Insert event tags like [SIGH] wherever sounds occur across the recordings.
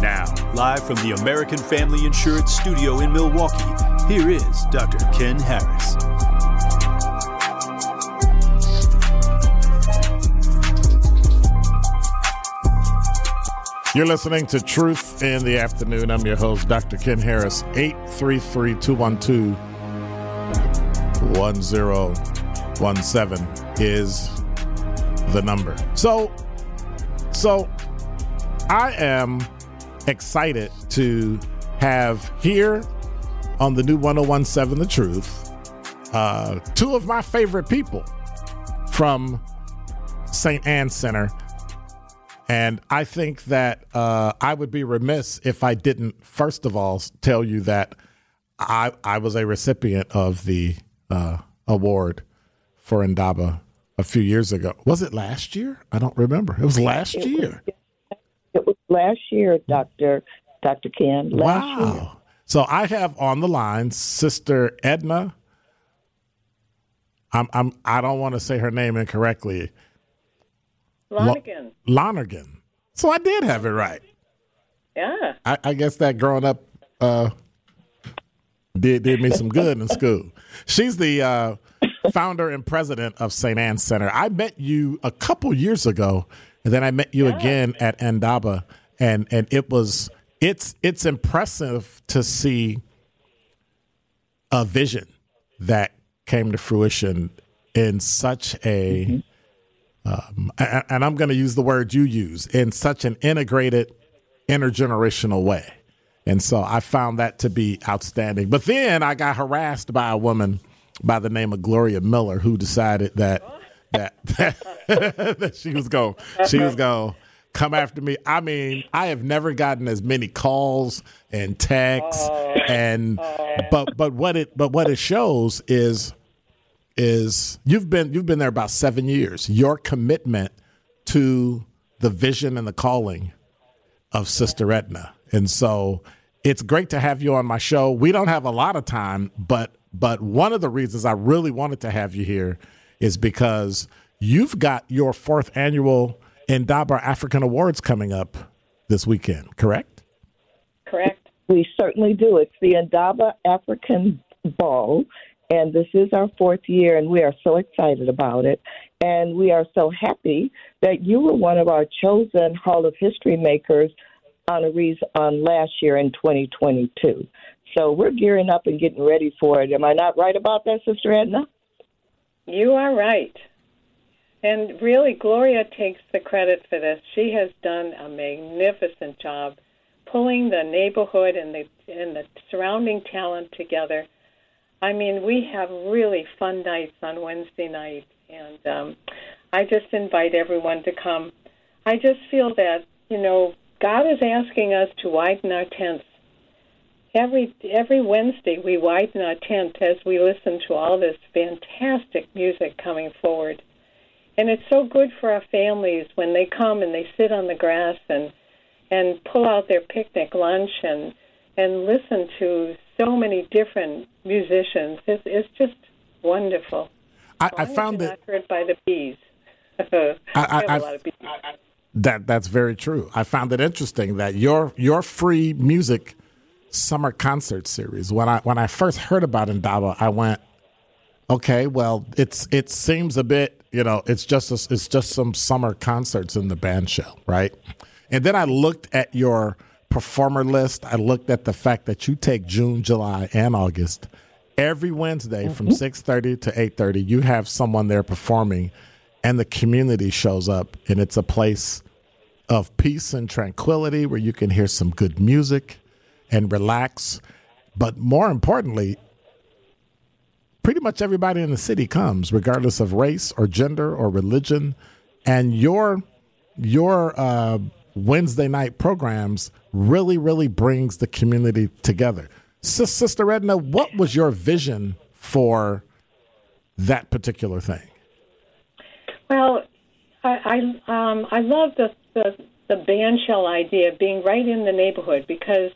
Now, live from the American Family Insurance Studio in Milwaukee, here is Dr. Ken Harris. You're listening to Truth in the Afternoon. I'm your host, Dr. Ken Harris. 833 212 1017 is the number. So, so I am excited to have here on the new 1017 The Truth uh, two of my favorite people from St. Anne Center. And I think that uh, I would be remiss if I didn't, first of all, tell you that I, I was a recipient of the uh, award for Indaba a few years ago. Was it last year? I don't remember. It was last year. It was last year, Doctor Doctor Ken. Last year. Wow. So I have on the line Sister Edna. I'm I'm I don't want to say her name incorrectly. Lonergan. Lonergan. So I did have it right. Yeah. I, I guess that growing up uh, did did me some good in school. She's the uh, founder and president of St. Anne's Center. I met you a couple years ago, and then I met you again at Indaba, and and it was it's it's impressive to see a vision that came to fruition in such a um, and, and I'm going to use the word you use in such an integrated intergenerational way. And so I found that to be outstanding. But then I got harassed by a woman by the name of Gloria Miller who decided that that [LAUGHS] that, she was going she was going come after me. I mean, I have never gotten as many calls and texts and but but what it but what it shows is is you've been you've been there about 7 years. Your commitment to the vision and the calling of Sister Edna. And so it's great to have you on my show. We don't have a lot of time, but but one of the reasons I really wanted to have you here is because you've got your fourth annual Indaba African Awards coming up this weekend, correct? Correct. We certainly do. It's the Indaba African Ball, and this is our fourth year, and we are so excited about it. And we are so happy that you were one of our chosen Hall of History makers honorees on last year in 2022. So we're gearing up and getting ready for it. Am I not right about that, Sister Edna? You are right. And really, Gloria takes the credit for this. She has done a magnificent job pulling the neighborhood and the and the surrounding talent together. I mean, we have really fun nights on Wednesday night, and um, I just invite everyone to come. I just feel that you know God is asking us to widen our tents. Every every Wednesday we widen our tent as we listen to all this fantastic music coming forward. And it's so good for our families when they come and they sit on the grass and and pull out their picnic lunch and and listen to so many different musicians. It's, it's just wonderful. I, I found it. Not hurt by the bees. [LAUGHS] I, I, have a lot of bees. That that's very true. I found it interesting that your your free music summer concert series. When I when I first heard about Indaba, I went, okay, well, it's it seems a bit, you know, it's just a, it's just some summer concerts in the band shell, right? And then I looked at your performer list. I looked at the fact that you take June, July, and August every Wednesday mm-hmm. from six thirty to eight thirty. You have someone there performing, and the community shows up, and it's a place of peace and tranquility where you can hear some good music and relax. But more importantly, pretty much everybody in the city comes, regardless of race or gender or religion. And your your uh, Wednesday night programs really, really brings the community together. Sister Edna, what was your vision for that particular thing? Well, I I, um, I love the, the the band shell idea being right in the neighborhood because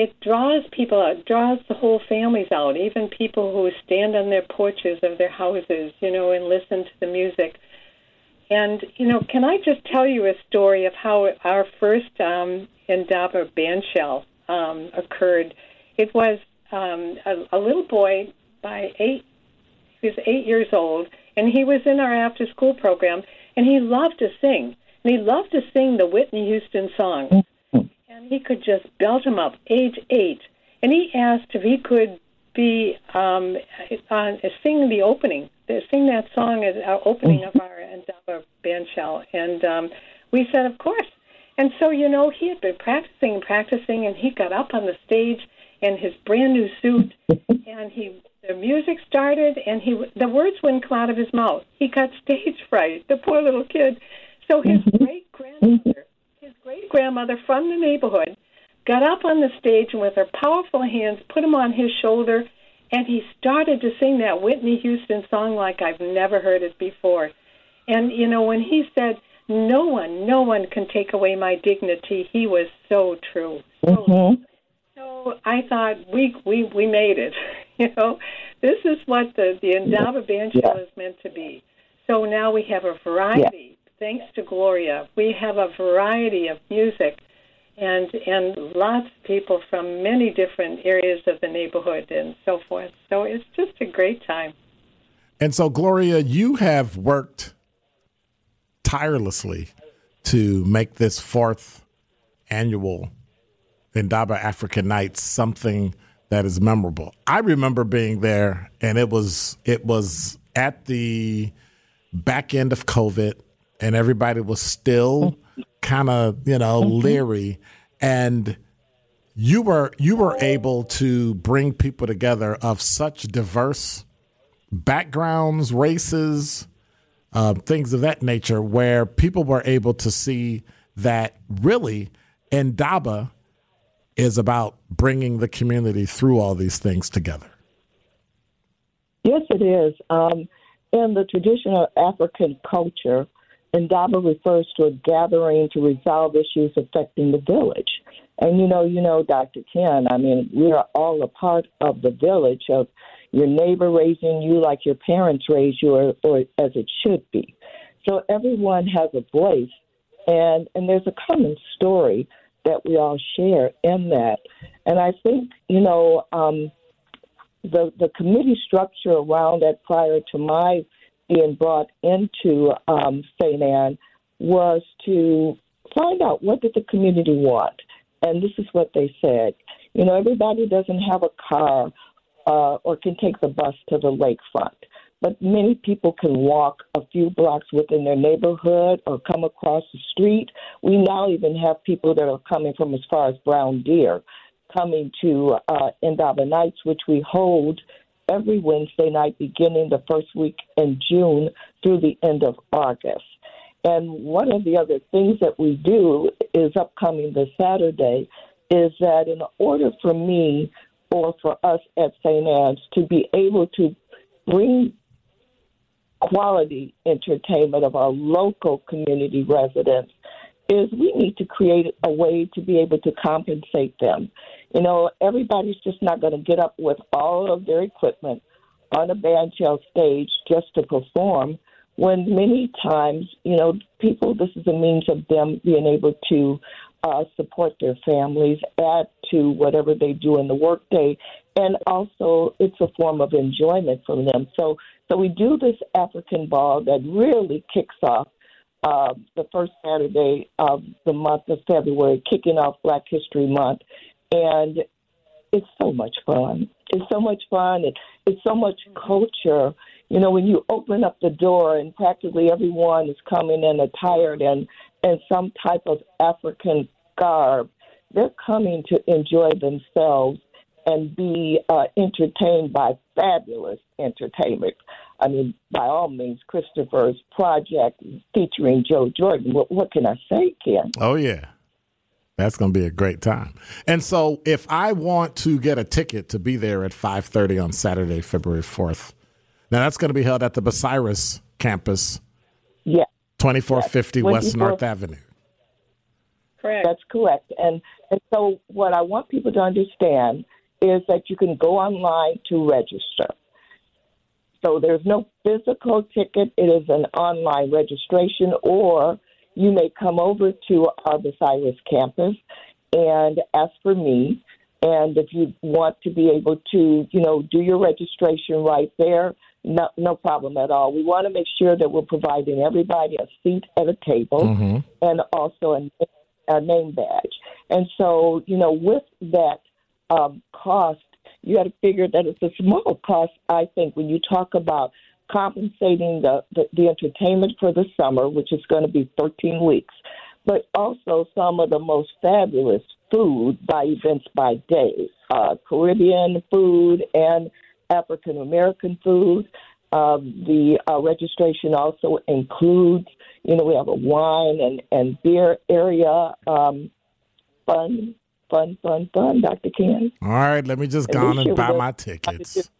it draws people out, draws the whole families out, even people who stand on their porches of their houses, you know, and listen to the music. And, you know, can I just tell you a story of how our first um, Indaba bandshell um, occurred? It was um, a, a little boy by eight, he was eight years old, and he was in our after school program, and he loved to sing. And he loved to sing the Whitney Houston song and he could just belt him up, age eight. And he asked if he could be um, on uh, sing the opening, sing that song as our opening of our Indaba band shell. And um, we said, of course. And so, you know, he had been practicing and practicing, and he got up on the stage in his brand new suit, and he the music started, and he the words wouldn't come out of his mouth. He got stage fright, the poor little kid. So his great grandmother his great grandmother from the neighborhood got up on the stage and with her powerful hands put him on his shoulder and he started to sing that Whitney Houston song like I've never heard it before. And you know, when he said, "No one, no one can take away my dignity," he was so true. So, mm-hmm. so I thought we we we made it. [LAUGHS] you know, this is what the the Indaba Show yeah. is meant to be. So now we have a variety thanks to Gloria, we have a variety of music and and lots of people from many different areas of the neighborhood and so forth. So it's just a great time. And so Gloria, you have worked tirelessly to make this fourth annual Indaba African Nights something that is memorable. I remember being there and it was it was at the back end of COVID and everybody was still [LAUGHS] kind of you know mm-hmm. leery. And you were you were able to bring people together of such diverse backgrounds races uh, things of that nature where people were able to see that really Indaba is about bringing the community through all these things together. Yes it is. Um, in the traditional african culture Indaba refers to a gathering to resolve issues affecting the village. And you know, you know, Dr. Ken, I mean, we are all a part of the village of your neighbor raising you like your parents raised you, or, or as it should be. So everyone has a voice, and and there's a common story that we all share in that. And I think you know um, the the committee structure around that prior to my being brought into um, St. Ann was to find out what did the community want, and this is what they said. You know, everybody doesn't have a car uh, or can take the bus to the lakefront, but many people can walk a few blocks within their neighborhood or come across the street. We now even have people that are coming from as far as Brown Deer coming to uh, Indaba Nights, which we hold every Wednesday night beginning the first week in June through the end of August. And one of the other things that we do is upcoming this Saturday is that in order for me or for us at St. Anne's to be able to bring quality entertainment of our local community residents is we need to create a way to be able to compensate them. You know, everybody's just not going to get up with all of their equipment on a bandshell stage just to perform when many times, you know, people, this is a means of them being able to uh, support their families, add to whatever they do in the workday, and also it's a form of enjoyment for them. So, so we do this African ball that really kicks off uh, the first Saturday of the month of February, kicking off Black History Month, and it's so much fun. It's so much fun. It, it's so much culture. You know, when you open up the door and practically everyone is coming in attired and in some type of African garb, they're coming to enjoy themselves and be uh, entertained by fabulous entertainment. I mean, by all means, Christopher's project featuring Joe Jordan. What, what can I say, Ken? Oh, yeah. That's going to be a great time. And so if I want to get a ticket to be there at 5:30 on Saturday, February 4th. Now that's going to be held at the Bucyrus campus. Yeah. 2450 yes. West North Avenue. Correct. That's correct. And and so what I want people to understand is that you can go online to register. So there's no physical ticket. It is an online registration or you may come over to our Bucyrus campus and ask for me. And if you want to be able to, you know, do your registration right there, no, no problem at all. We want to make sure that we're providing everybody a seat at a table mm-hmm. and also a, a name badge. And so, you know, with that um, cost, you got to figure that it's a small cost, I think, when you talk about compensating the, the, the entertainment for the summer, which is going to be 13 weeks, but also some of the most fabulous food by Events by Day, uh, Caribbean food and African American food. Um, the uh, registration also includes, you know, we have a wine and, and beer area. Um, fun, fun, fun, fun, Dr. Ken. All right, let me just go on and buy my tickets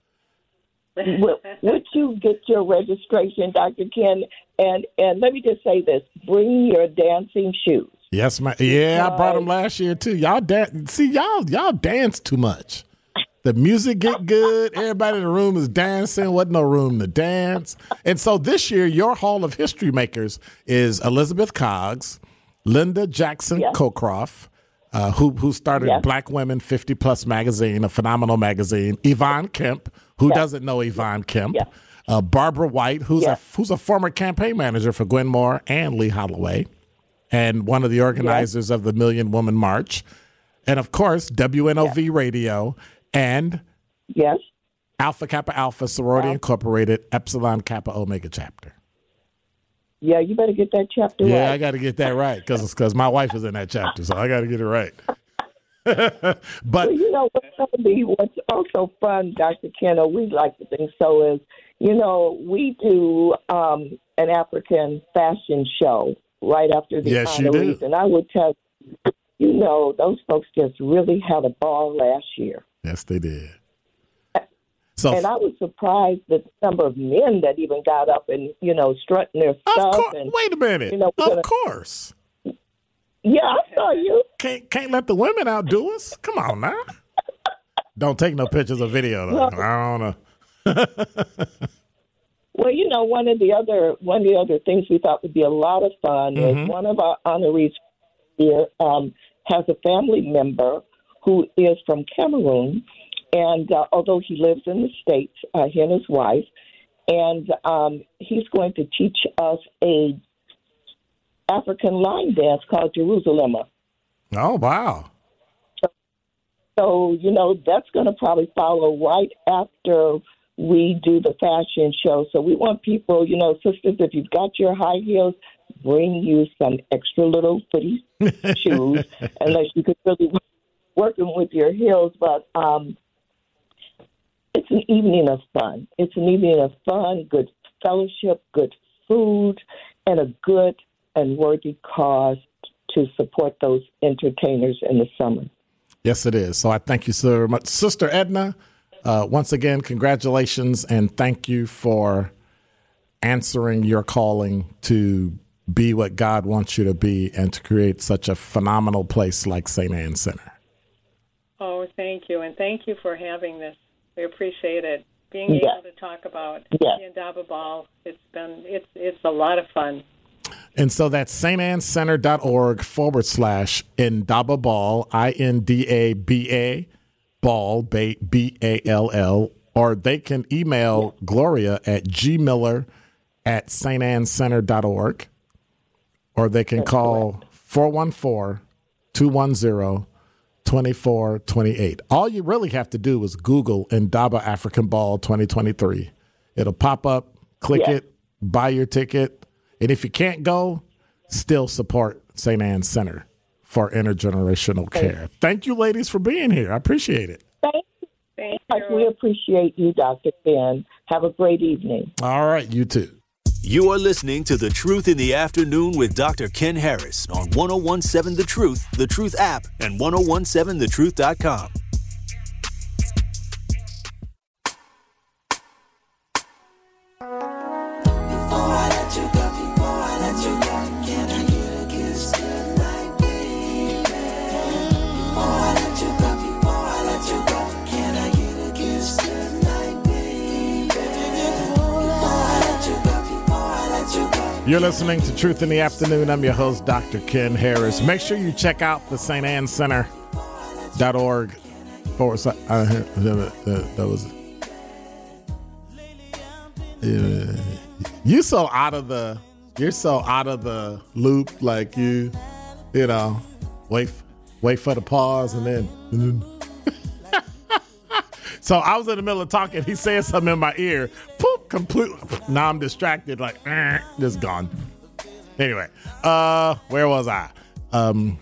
would you get your registration, Dr. Ken? And and let me just say this: bring your dancing shoes. Yes, my yeah, I brought them last year too. Y'all dance. See, y'all y'all dance too much. The music get good. Everybody in the room is dancing. Wasn't no room to dance. And so this year, your Hall of History makers is Elizabeth Coggs, Linda Jackson. Cockcroft, uh, who who started yes. Black Women 50 Plus magazine, a phenomenal magazine. Yvonne Kemp, who yes. doesn't know Yvonne Kemp? Yes. Uh, Barbara White, who's a who's a former campaign manager for Gwen Moore and Lee Holloway, and one of the organizers of the Million Woman March, and of course WNOV Radio and yes, Alpha Kappa Alpha Sorority Incorporated Epsilon Kappa Omega chapter. Yeah, you better get that chapter yeah, right. I got to get that right because because my wife is in that chapter, so I got to get it right. [LAUGHS] but well, you know what's going to be what's also fun, Dr. Kenna, we like to think so is you know we do um, an African fashion show right after the yes, honorees, and I would tell you know those folks just really had a ball last year. Yes, they did. So, and I was surprised the number of men that even got up and you know strutting their stuff. Course, and, wait a minute. You know, of gonna, course. Yeah, I saw you. Can't can't let the women outdo us. Come on now. don't take no pictures or video though. Well, I don't know. [LAUGHS] well, you know, one of the other one of the other things we thought would be a lot of fun mm-hmm. is one of our honorees here um, has a family member who is from Cameroon, and uh, although he lives in the states, uh, he and his wife, and um, he's going to teach us a African line dance called Jerusalem. Oh, wow. So, so you know, that's going to probably follow right after we do the fashion show. So we want people, you know, sisters, if you've got your high heels, bring you some extra little footy [LAUGHS] shoes, unless you could really working with your heels. But um, it's an evening of fun. It's an evening of fun, good fellowship, good food, and a good and worthy cause to support those entertainers in the summer. Yes, it is. So I thank you so much. Sister Edna, uh, once again, congratulations and thank you for answering your calling to be what God wants you to be and to create such a phenomenal place like St. Anne Center. Oh, thank you. And thank you for having this. We appreciate it. being Yes. able to talk about Yes. the Indaba Ball. It's been it's it's a lot of fun. And so that's stannecenter.org forward slash Indaba Ball, I N D A B A Ball, B A L L, or they can email Gloria at gmiller at stannecenter.org, or they can call 414 210 2428. All you really have to do is Google Indaba African Ball 2023. It'll pop up, click Yeah. it, buy your ticket. And if you can't go, still support St. Anne's Center for intergenerational care. Thank you, ladies, for being here. I appreciate it. Thank you. Thank much. We appreciate you, Dr. Ben. Have a great evening. All right, you too. You are listening to The Truth in the Afternoon with Dr. Ken Harris on 1017 The Truth, The Truth app, and 1017thetruth.com. You're listening to Truth in the Afternoon. I'm your host, Dr. Ken Harris. Make sure you check out the St. Anne Center.org forward slash. Uh, that, that was. Yeah. You so out of the. You're so out of the loop. Like you, you know, wait, wait for the pause and then- So I was in the middle of talking. He said something in my ear. Poop, completely. Now I'm distracted. Like, eh, just gone. Anyway, uh, where was I? Um,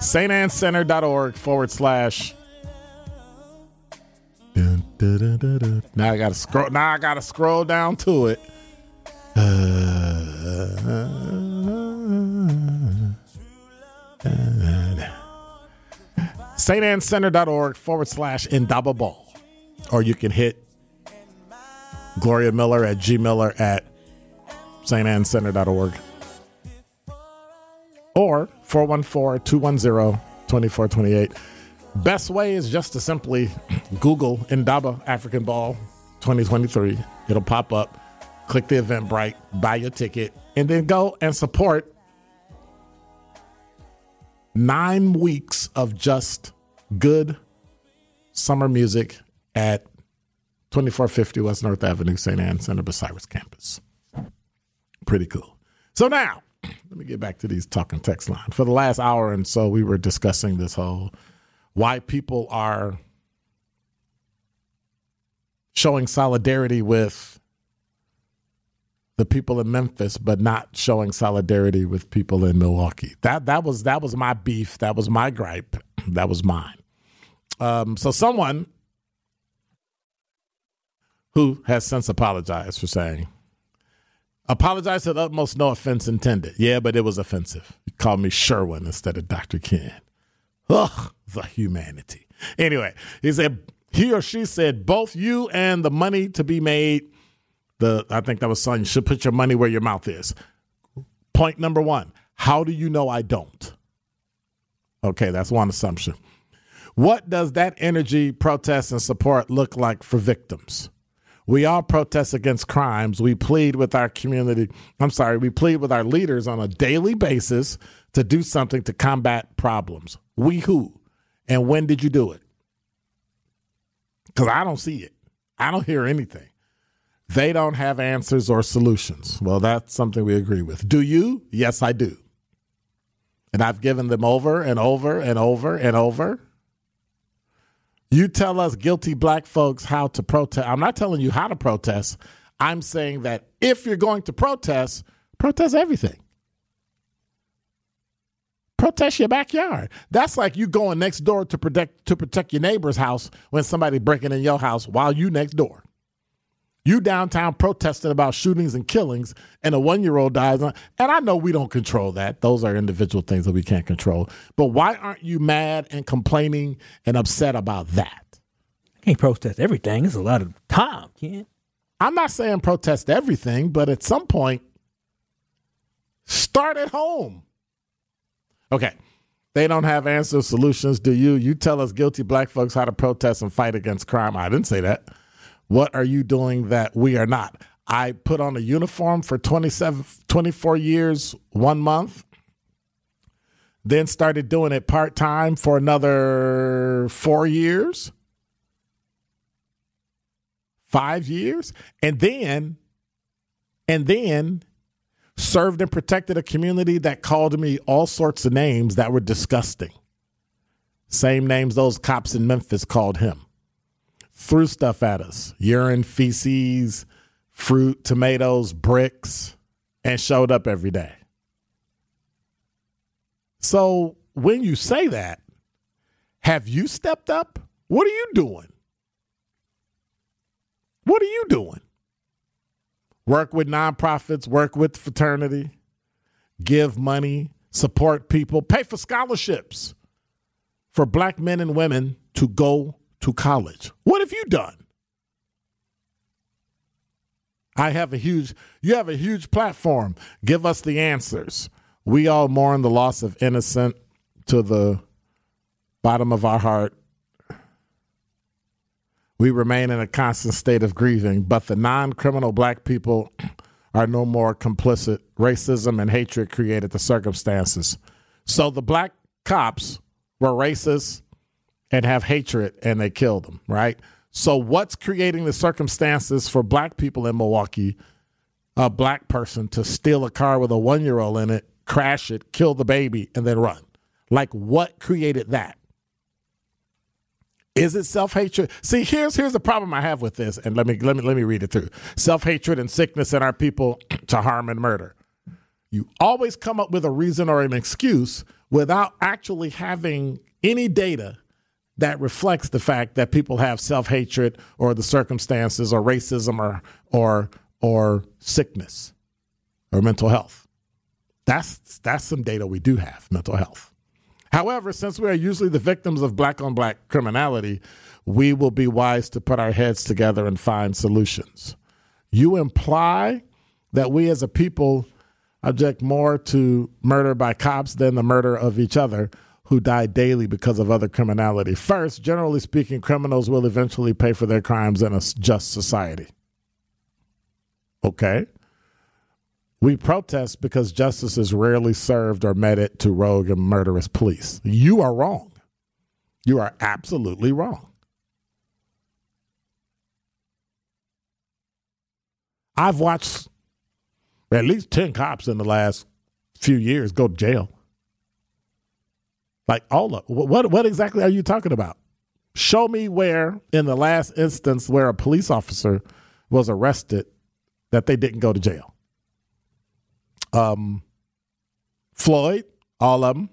StAnneCenter.org forward slash. Now I gotta scroll. Now I gotta scroll down to it. StAnneCenter.org forward slash Indaba Ball. Or you can hit Gloria Miller at gmiller at StAnneCenter.org. Or 414 210 2428. Best way is just to simply Google Indaba African Ball 2023. It'll pop up. Click the Eventbrite, buy your ticket, and then go and support nine weeks of just good summer music at 2450 West North Avenue, St. Anne Center, Cyrus campus. Pretty cool. So now, [CLEARS THROAT] let me get back to these talking text line. For the last hour and so, we were discussing this whole why people are showing solidarity with the people in Memphis, but not showing solidarity with people in Milwaukee. That that was that was my beef. That was my gripe. That was mine. Um, so someone who has since apologized for saying, apologize to the utmost, no offense intended. Yeah, but it was offensive. You called me Sherwin instead of Dr. Ken. Ugh, the humanity. Anyway, he said he or she said both you and the money to be made. The I think that was son. You should put your money where your mouth is. Point number one: How do you know I don't? Okay, that's one assumption. What does that energy, protest, and support look like for victims? We all protest against crimes. We plead with our community. I'm sorry, we plead with our leaders on a daily basis to do something to combat problems. We who? And when did you do it? Because I don't see it. I don't hear anything. They don't have answers or solutions. Well, that's something we agree with. Do you? Yes, I do. And I've given them over and over and over and over. You tell us guilty black folks how to protest. I'm not telling you how to protest. I'm saying that if you're going to protest, protest everything. Protest your backyard. That's like you going next door to protect to protect your neighbor's house when somebody breaking in your house while you next door. You downtown protesting about shootings and killings, and a one year old dies. And I know we don't control that. Those are individual things that we can't control. But why aren't you mad and complaining and upset about that? I can't protest everything. It's a lot of time, Ken. I'm not saying protest everything, but at some point, start at home. Okay. They don't have answer solutions. Do you? You tell us guilty black folks how to protest and fight against crime. I didn't say that. What are you doing that we are not? I put on a uniform for 27, 24 years, one month, then started doing it part time for another four years, five years, and then, and then served and protected a community that called me all sorts of names that were disgusting. Same names those cops in Memphis called him. Threw stuff at us urine, feces, fruit, tomatoes, bricks, and showed up every day. So when you say that, have you stepped up? What are you doing? What are you doing? Work with nonprofits, work with fraternity, give money, support people, pay for scholarships for black men and women to go to college. What have you done? I have a huge, you have a huge platform. Give us the answers. We all mourn the loss of innocent to the bottom of our heart. We remain in a constant state of grieving, but the non criminal black people [CLEARS THROAT] are no more complicit. Racism and hatred created the circumstances. So the black cops were racist and have hatred and they kill them, right? So what's creating the circumstances for black people in Milwaukee, a black person to steal a car with a one year old in it, crash it, kill the baby, and then run? Like what created that? Is it self hatred? See, here's here's the problem I have with this, and let me let me let me read it through. Self hatred and sickness in our people [CLEARS THROAT] to harm and murder. You always come up with a reason or an excuse without actually having any data that reflects the fact that people have self hatred or the circumstances or racism or or or sickness or mental health. That's that's some data we do have, mental health. However, since we are usually the victims of black on black criminality, we will be wise to put our heads together and find solutions. You imply that we as a people object more to murder by cops than the murder of each other who die daily because of other criminality. First, generally speaking, criminals will eventually pay for their crimes in a just society. Okay. We protest because justice is rarely served or meted to rogue and murderous police. You are wrong. You are absolutely wrong. I've watched at least 10 cops in the last few years go to jail. Like all of what what exactly are you talking about? Show me where in the last instance where a police officer was arrested that they didn't go to jail. Um Floyd, all of them.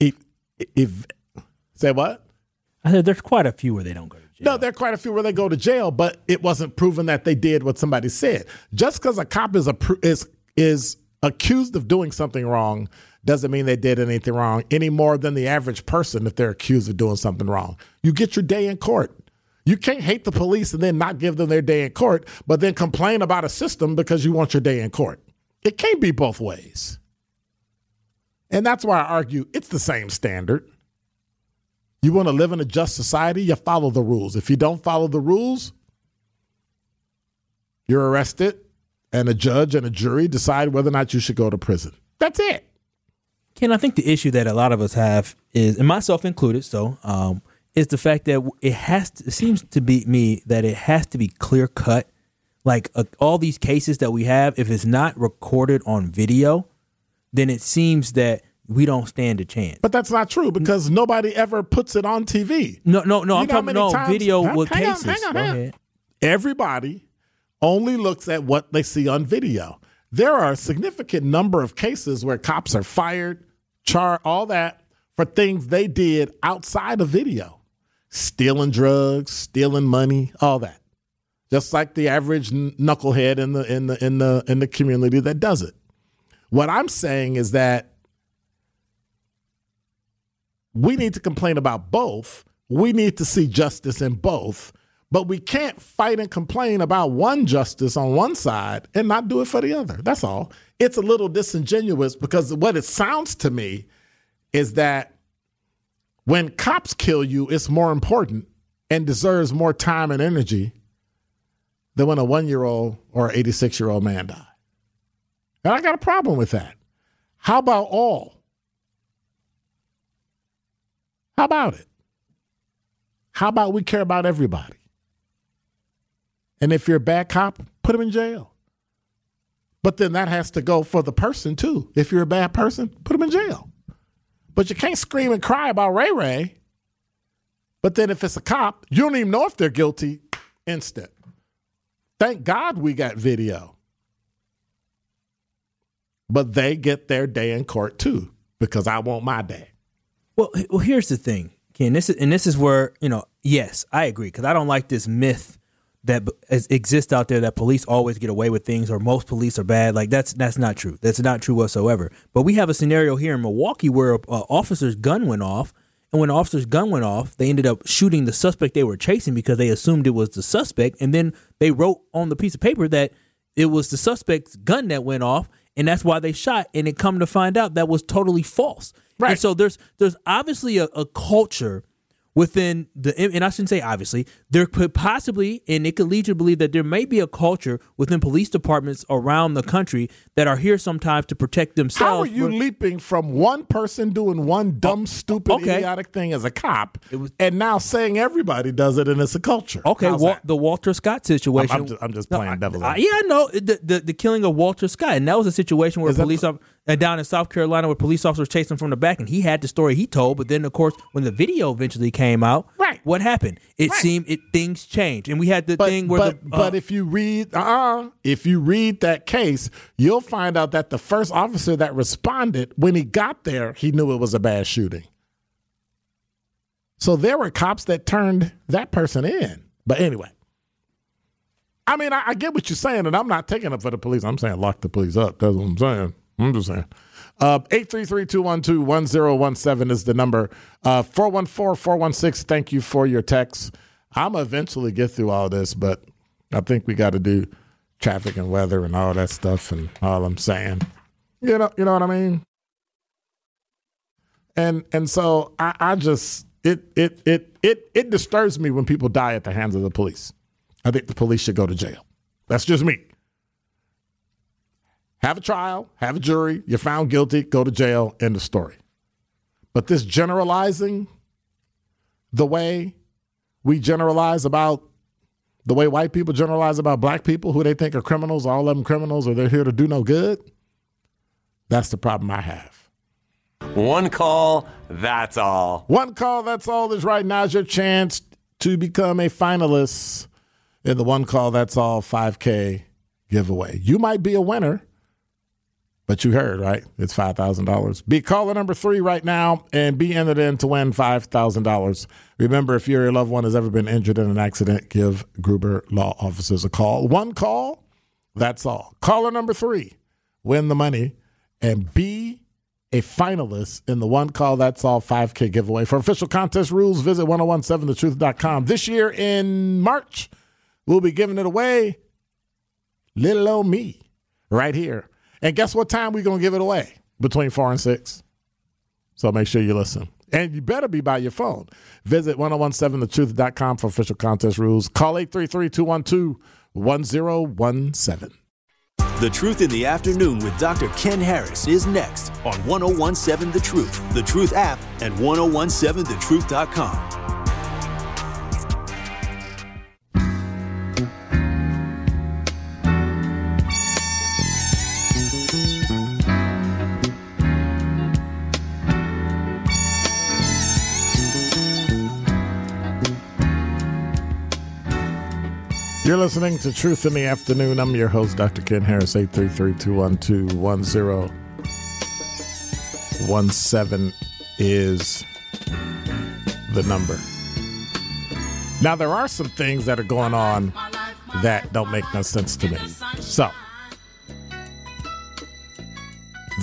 If, if say what? I said there's quite a few where they don't go to jail. No, there are quite a few where they go to jail, but it wasn't proven that they did what somebody said. Just because a cop is a is is accused of doing something wrong doesn't mean they did anything wrong any more than the average person if they're accused of doing something wrong. You get your day in court. You can't hate the police and then not give them their day in court, but then complain about a system because you want your day in court. It can't be both ways. And that's why I argue it's the same standard. You want to live in a just society, you follow the rules. If you don't follow the rules, you're arrested, and a judge and a jury decide whether or not you should go to prison. That's it. Ken, I think the issue that a lot of us have is, and myself included, so um, is the fact that it has. To, it seems to be me that it has to be clear cut. Like uh, all these cases that we have, if it's not recorded on video, then it seems that we don't stand a chance. But that's not true because nobody ever puts it on TV. No, no, no. You I'm talking no times- video Huh? with Hang on, cases. hang on, hang on. Everybody only looks at what they see on video. There are a significant number of cases where cops are fired, char all that for things they did outside of video. Stealing drugs, stealing money, all that. Just like the average knucklehead in the in the in the in the community that does it. What I'm saying is that we need to complain about both. We need to see justice in both. But we can't fight and complain about one justice on one side and not do it for the other. That's all. It's a little disingenuous because what it sounds to me is that when cops kill you, it's more important and deserves more time and energy than when a one year old or an 86 year old man died. And I got a problem with that. How about all? How about it? How about we care about everybody? And if you're a bad cop, put him in jail. But then that has to go for the person too. If you're a bad person, put him in jail. But you can't scream and cry about Ray Ray. But then if it's a cop, you don't even know if they're guilty. Instant. Thank God we got video. But they get their day in court too, because I want my day. Well, well, here's the thing, Ken. This is and this is where you know. Yes, I agree because I don't like this myth that exists out there that police always get away with things or most police are bad. Like that's that's not true. That's not true whatsoever. But we have a scenario here in Milwaukee where a uh, officer's gun went off, and when the officer's gun went off, they ended up shooting the suspect they were chasing because they assumed it was the suspect, and then they wrote on the piece of paper that it was the suspect's gun that went off, and that's why they shot. And it come to find out that was totally false. Right. And so there's there's obviously a, a culture within the and I shouldn't say obviously there could possibly and it could lead you to believe that there may be a culture within police departments around the country that are here sometimes to protect themselves. How are you but- leaping from one person doing one dumb, oh, stupid, okay. idiotic thing as a cop, was- and now saying everybody does it and it's a culture? Okay, Wal- the Walter Scott situation. I'm just- I'm just playing I- devil's I- yeah, no, the, the the killing of Walter Scott, and that was a situation where Is police the- op- uh, down in South Carolina, where police officers chased him from the back, and he had the story he told. But then, of course, when the video eventually came out, Right. what happened? It Right. seemed it things changed, and we had the but, thing where but, the uh, but if you read uh if you read that case, you'll find out that the first officer that responded when he got there, he knew it was a bad shooting. So there were cops that turned that person in. But anyway, I mean, I, I get what you're saying, and I'm not taking it for the police. I'm saying lock the police up. That's what I'm saying. I'm just saying. Uh, 833-212-1017 is the number. Uh, 414-416, thank you for your text. I'm eventually get through all this, but I think we got to do traffic and weather and all that stuff and all I'm saying. You know, you know what I mean? And and so I, I just it it it it it disturbs me when people die at the hands of the police. I think the police should go to jail. That's just me. Have a trial, have a jury, you're found guilty, go to jail, end of story. But this generalizing the way we generalize about the way white people generalize about black people who they think are criminals, all of them criminals, or they're here to do no good, that's the problem I have. One call, that's all. One call, that's all is right now is your chance to become a finalist in the One Call, That's All 5K giveaway. You might be a winner, but you heard, right? It's $5,000. Be caller number three right now and be entered in to win $5,000. Remember, if your loved one has ever been injured in an accident, give Gruber Law Offices a call. One call, that's all. Caller number three, win the money and be a finalist in the One Call That's All 5K giveaway. For official contest rules, visit 1017thetruth.com. This year in March, we'll be giving it away. Little old me right here. And guess what time we're going to give it away? Between 4 and 6. So make sure you listen. And you better be by your phone. Visit 1017thetruth.com for official contest rules. Call 833 212 1017. The Truth in the Afternoon with Dr. Ken Harris is next on 1017 The Truth, The Truth app, and 1017thetruth.com. You're listening to Truth in the Afternoon. I'm your host, Dr. Ken Harris, 833-212-1017 is the number. Now, there are some things that are going on that don't make no sense to me. So,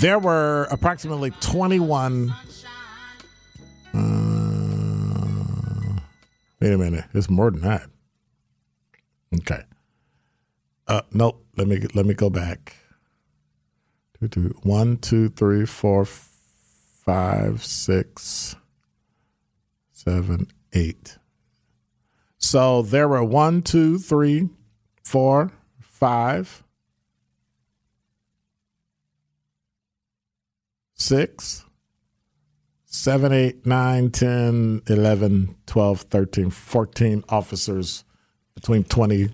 there were approximately 21. Uh, wait a minute. It's more than that. Okay. Uh, nope. Let me let me go back. Two, two, one, two, three, four, five, six, seven, eight. So there were one, two, three, four, five, six, seven, eight, nine, 10, 11, 12, 13, 14 officers between 20,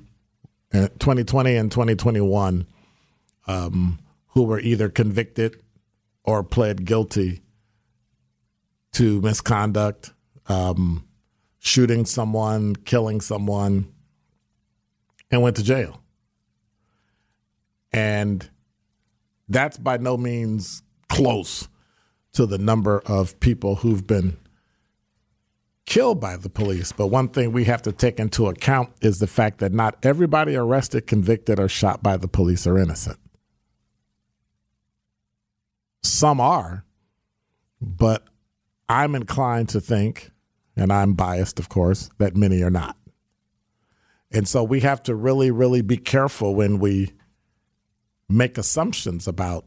uh, 2020 and 2021 um, who were either convicted or pled guilty to misconduct, um, shooting someone, killing someone, and went to jail. And that's by no means close to the number of people who've been killed by the police. But one thing we have to take into account is the fact that not everybody arrested, convicted, or shot by the police are innocent. Some are, but I'm inclined to think, and I'm biased, of course, that many are not. And so we have to really, really be careful when we make assumptions about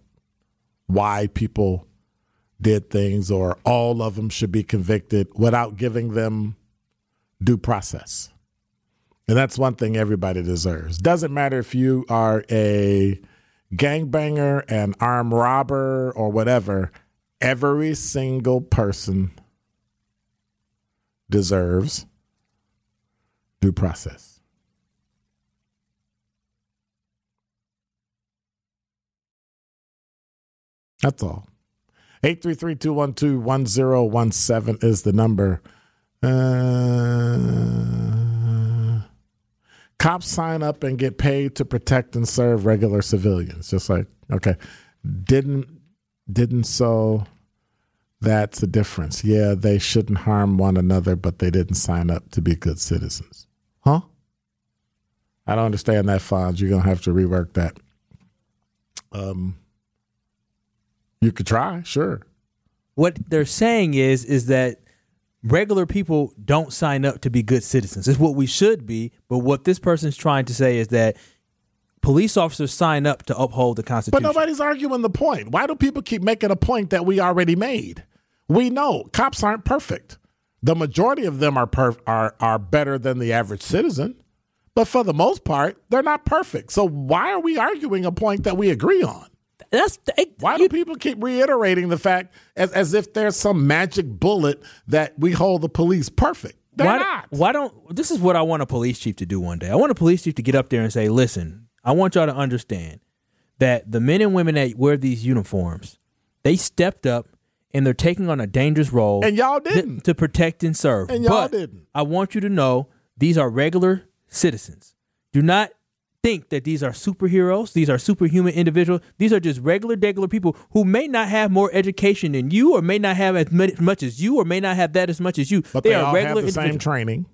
why people did things or all of them should be convicted without giving them due process. And that's one thing everybody deserves. Doesn't matter if you are a gangbanger, an armed robber, or whatever, every single person deserves due process. That's all. 833-212-1017 is the number. Uh, cops sign up and get paid to protect and serve regular civilians. Just like, okay, didn't didn't so that's the difference. Yeah, they shouldn't harm one another, but they didn't sign up to be good citizens. Huh? I don't understand that, Fonz. You're gonna have to rework that. Um you could try, sure. What they're saying is is that regular people don't sign up to be good citizens. It's what we should be, but what this person's trying to say is that police officers sign up to uphold the Constitution. But nobody's arguing the point. Why do people keep making a point that we already made? We know cops aren't perfect. The majority of them are perf- are are better than the average citizen, but for the most part, they're not perfect. So why are we arguing a point that we agree on? That's Why do people keep reiterating the fact as as if there's some magic bullet that we hold the police perfect? They're why, not. why don't this is what I want a police chief to do one day. I want a police chief to get up there and say, "Listen, I want y'all to understand that the men and women that wear these uniforms, they stepped up and they're taking on a dangerous role And y'all to- didn't. to, protect and serve. And y'all But didn't. I want you to know these are regular citizens. Do not think that these are superheroes. These are superhuman individuals. These are just regular, regular people who may not have more education than you, or may not have as much as you, or may not have that as much as you. But they, are all regular have the same training,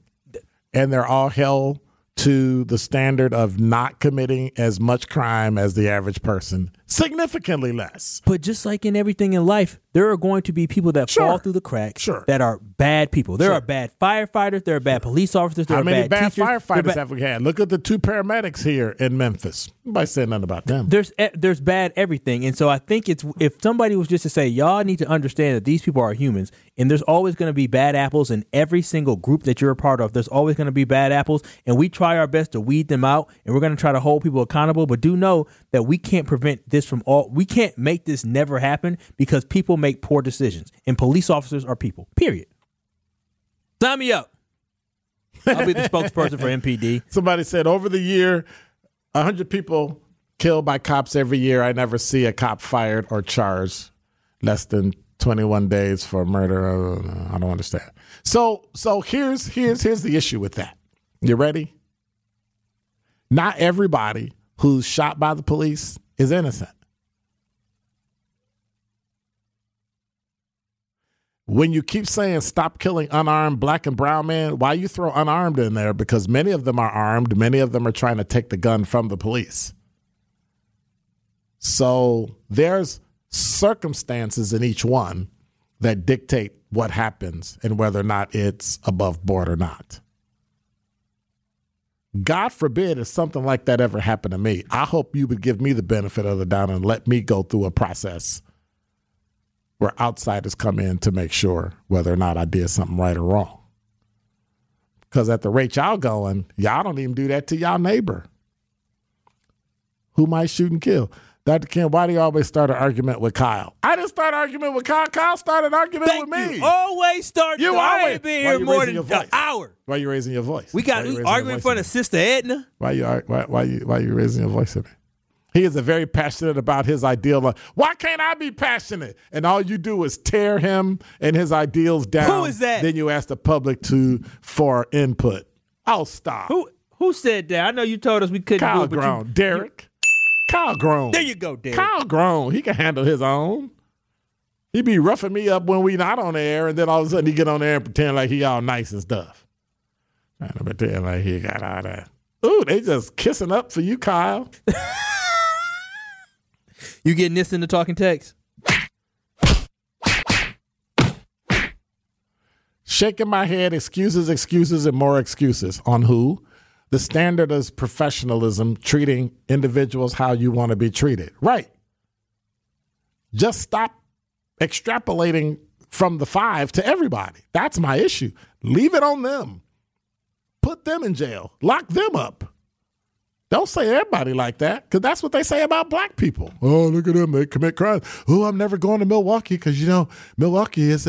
and they're all held to the standard of not committing as much crime as the average person, significantly less. But just like in everything in life, there are going to be people that Sure. fall through the cracks Sure. that are bad people. There Sure. are bad firefighters, there are bad police officers, there How are many bad, teachers. firefighters bad- have we had? Look at the two paramedics here in Memphis. Nobody said nothing about them. there's there's bad everything, and so I think it's if somebody was just to say, y'all need to understand that these people are humans, and there's always going to be bad apples in every single group that you're a part of. There's always going to be bad apples, and we try our best to weed them out, and we're going to try to hold people accountable. But do know that we can't prevent this from all. We can't make this never happen because people make poor decisions, and police officers are people. Period. Sign me up. I'll be the [LAUGHS] spokesperson for MPD. Somebody said over the year, 100 people killed by cops every year. I never see a cop fired or charged less than 21 days for murder. I don't understand. So so here's here's here's the issue with that. You ready? Not everybody who's shot by the police is innocent. when you keep saying stop killing unarmed black and brown men, why you throw unarmed in there? Because many of them are armed, many of them are trying to take the gun from the police. So there's circumstances in each one that dictate what happens and whether or not it's above board or not. God forbid if something like that ever happened to me. I hope you would give me the benefit of the doubt and let me go through a process where outsiders come in to make sure whether or not I did something right or wrong. Because at the rate y'all going, y'all don't even do that to y'all neighbor who might shoot and kill. Dr. Ken, why do you always start an argument with Kyle? I didn't start an argument with Kyle. Kyle started an argument Thank with me. you. Always start. You I always- ain't been here you more than an hour. Why are you raising your voice? We got you arguing in front of? Sister Edna. Why you why, why you why you raising your voice at me? He is a very passionate about his ideal. Like, why can't I be passionate? And all you do is tear him and his ideals down. Who is that? Then you ask the public to for input. I'll stop. Who who said that? I know you told us we couldn't do Kyle it, but you- grown. Derek. Kyle grown. There you go, Derek. Kyle grown. He can handle his own. He be roughing me up when we not on air, and then all of a sudden he get on there and pretend like he all nice and stuff. Trying to pretend like he got all that. Ooh, they just kissing up for you, Kyle. You getting this in the talking text? Shaking my head, excuses, excuses, and more excuses. On who? The standard is professionalism, treating individuals how you want to be treated. Right. Just stop extrapolating from the five to everybody. That's my issue. Leave it on them. Put them in jail. Lock them up. Don't say everybody like that, because that's what they say about black people. Oh, look at them, they commit crimes. Oh, I'm never going to Milwaukee because you know Milwaukee is.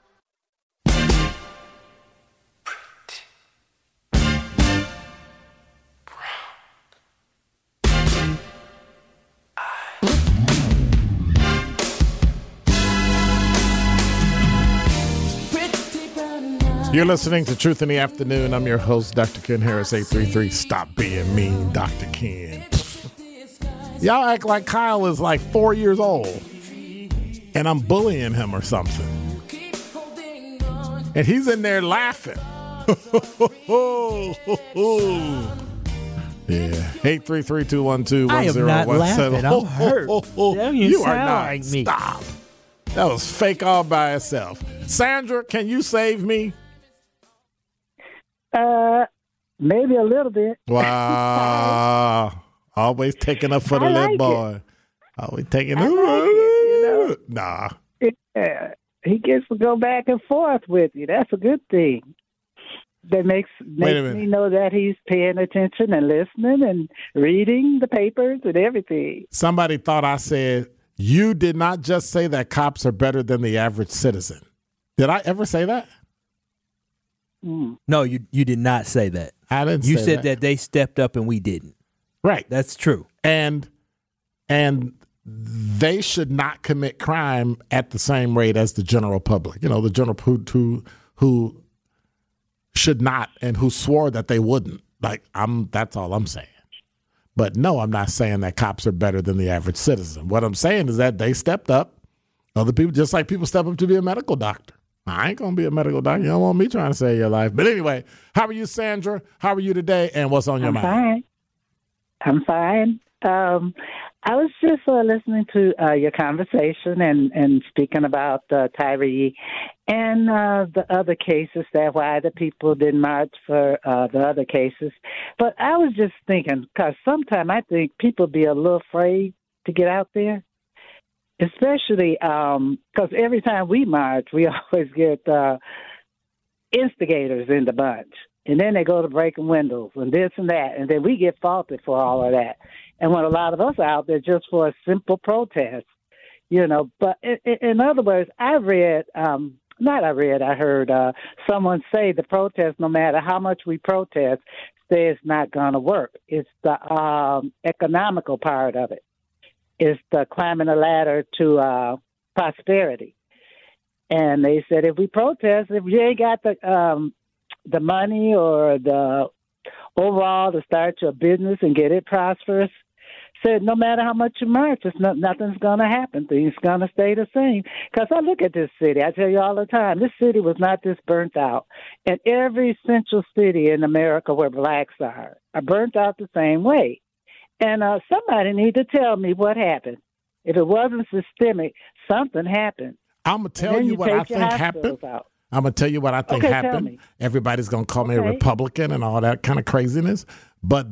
You're listening to Truth in the Afternoon. I'm your host, Dr. Ken Harris, 833. Stop being mean, Dr. Ken. Y'all act like Kyle is like four years old and I'm bullying him or something. And he's in there laughing. [LAUGHS] yeah. 833 I am not laughing. I'm [LAUGHS] hurt. You You are not. like me. Stop. That was fake all by itself. Sandra, can you save me? Uh, maybe a little bit. Wow. [LAUGHS] Always taking up for the I little like it. boy. Always taking up. like you know. Nah. He gets to go back and forth with you. That's a good thing. That makes makes me know that he's paying attention and listening and reading the papers and everything. Somebody thought I said, you did not just say that cops are better than the average citizen. Did I ever say that? Mm. No, you you did not say that. I didn't You say said that. they stepped up and we didn't. Right. That's true. and and they should not commit crime at the same rate as the general public. You know, the general who who, who should not and who swore that they wouldn't. Like I'm that's all I'm saying. But no, I'm not saying that cops are better than the average citizen. What I'm saying is that they stepped up. Other people just like people step up to be a medical doctor. I ain't gonna be a medical doctor. You don't want me trying to save your life. But anyway, how are you, Sandra? How are you today? And what's on your I'm mind? fine. I'm fine. Um, I was just uh, listening to uh, your conversation and, and speaking about uh, Tyre and uh, the other cases that why the people didn't march for uh, the other cases. But I was just thinking because sometimes I think people be a little afraid to get out there, especially because every time we march, we [LAUGHS] always get uh, instigators in the bunch. And then they go to breaking windows and this and that. And then we get faulted for all of that. And when a lot of us are out there just for a simple protest, you know. But in, in- in other words, I read, um, not I read, I heard uh, someone say the protest, no matter how much we protest, say it's not going to work. It's the um, economical part of it. It's the climbing the ladder to uh, prosperity. And they said if we protest, if you ain't got the um, the money or the overall to start your business and get it prosperous, said no matter how much you march, it's not, nothing's going to happen. Things going to stay the same. Because I look at this city, I tell you all the time, this city was not this burnt out. And every central city in America where blacks are are burnt out the same way. And uh, somebody need to tell me what happened. If it wasn't systemic, something happened. I'm gonna tell you you what I think happened. out. I'm gonna tell you what I think Okay, happened. Everybody's gonna call me a Republican and all that kind of craziness, but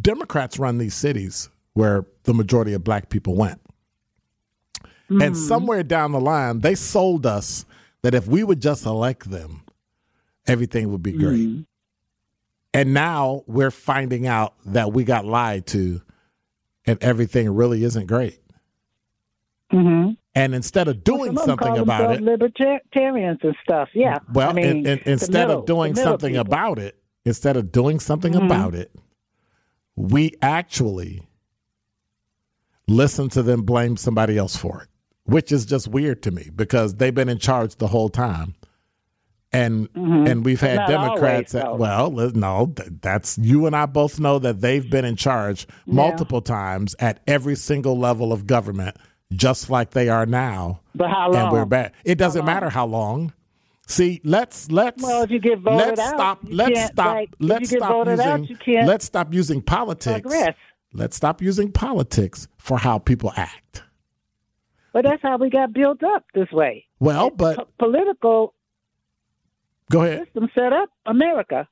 Democrats run these cities where the majority of black people went. Hmm. And somewhere down the line, they sold us that if we would just elect them, everything would be great. Hmm. And now we're finding out that we got lied to and everything really isn't great. Mm-hmm. And instead of doing them something about it, Libertarians and stuff. Yeah. well, I mean, and, and instead middle- of doing something people. about it, instead of doing something Mhm. about it, we actually listen to them blame somebody else for it, which is just weird to me because they've been in charge the whole time. And and we've had Mm-hmm. Not Democrats. always, that, well, no, that's you and I both know that they've been in charge multiple times at every single level of government, just like they are now. But how long? And we're back. It doesn't matter how long. See, let's let's Well, if you get voted let's out, stop let's stop like, let's stop using out, you can't let's stop using politics. progress. Let's stop using politics for how people act. But that's how we got built up this way. Well, but Po- political go ahead. system set up America.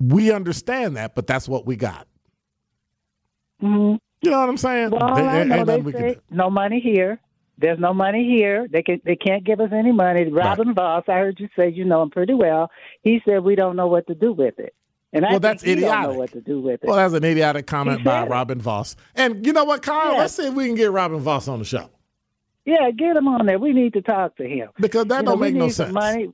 We understand that, but that's what we got. hmm You know what I'm saying? Well, There- I know they say no money here. There's no money here. They can they can't give us any money. Robin Vos, I heard you say you know him pretty well. He said we don't know what to do with it, and I Well, think that's don't idiotic. know what to do with it. Well, that's an idiotic comment by it. Robin Vos. And you know what, Kyle? Yeah. Let's see if we can get Robin Vos on the show yeah, get him on there. We need to talk to him. because that You don't we make no sense. Money.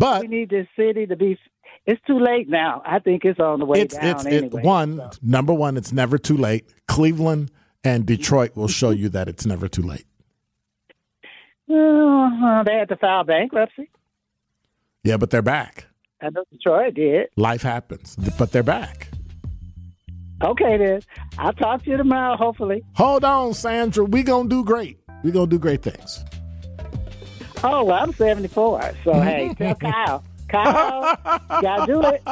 But We need this city to be. It's too late now. I think it's on the way it's down it's it, one so. number one. It's never too late. Cleveland and Detroit will show you that it's never too late. Uh, they had to file bankruptcy. Yeah, but they're back. I know Detroit did. Life happens, but they're back. Okay, then. I'll talk to you tomorrow, hopefully. Hold on, Sandra. We gonna do great. We gonna do great things. Oh, well, I'm 74, so [LAUGHS] hey, tell Kyle. Kyle, you gotta do it.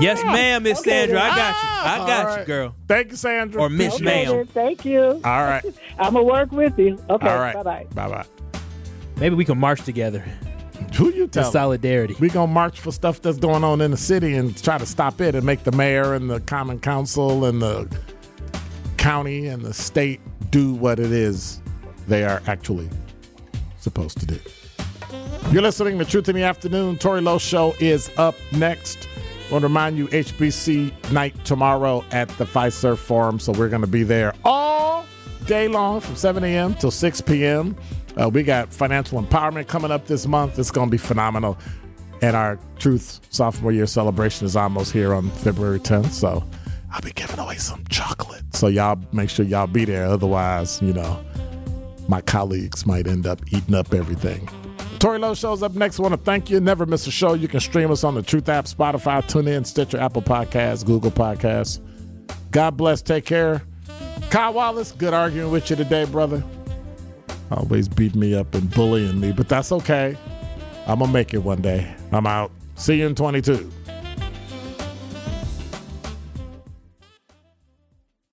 Yes, ma'am, Miss Okay, Sandra. I got you. I got right. you, girl. Thank you, Sandra. Or Miss Appreciate it. Ma'am. then. Thank you. All right. I'm going to work with you. Okay, All right. bye-bye. Bye bye. Maybe we can march together Who you in tell? solidarity. We gonna march for stuff that's going on in the city and try to stop it and make the mayor and the common council and the county and the state do what it is they are actually supposed to do. You're listening to Truth in the Afternoon. Tory Lowe Show is up next. I want to remind you, HBC night tomorrow at the Fiserv Forum. So we're going to be there all day long from 7 a.m. till 6 p.m. Uh, we got financial empowerment coming up this month. It's going to be phenomenal. And our Truth sophomore year celebration is almost here on February 10th. So I'll be giving away some chocolate. So y'all make sure y'all be there. Otherwise, you know, my colleagues might end up eating up everything. Tory Lowe shows up next. I want to thank you. Never miss a show. You can stream us on the Truth app, Spotify, TuneIn, Stitcher, Apple Podcasts, Google Podcasts. God bless. Take care. Kyle Wallace, good arguing with you today, brother. Always beat me up and bullying me, but that's okay. I'm going to make it one day. I'm out. See you in 22.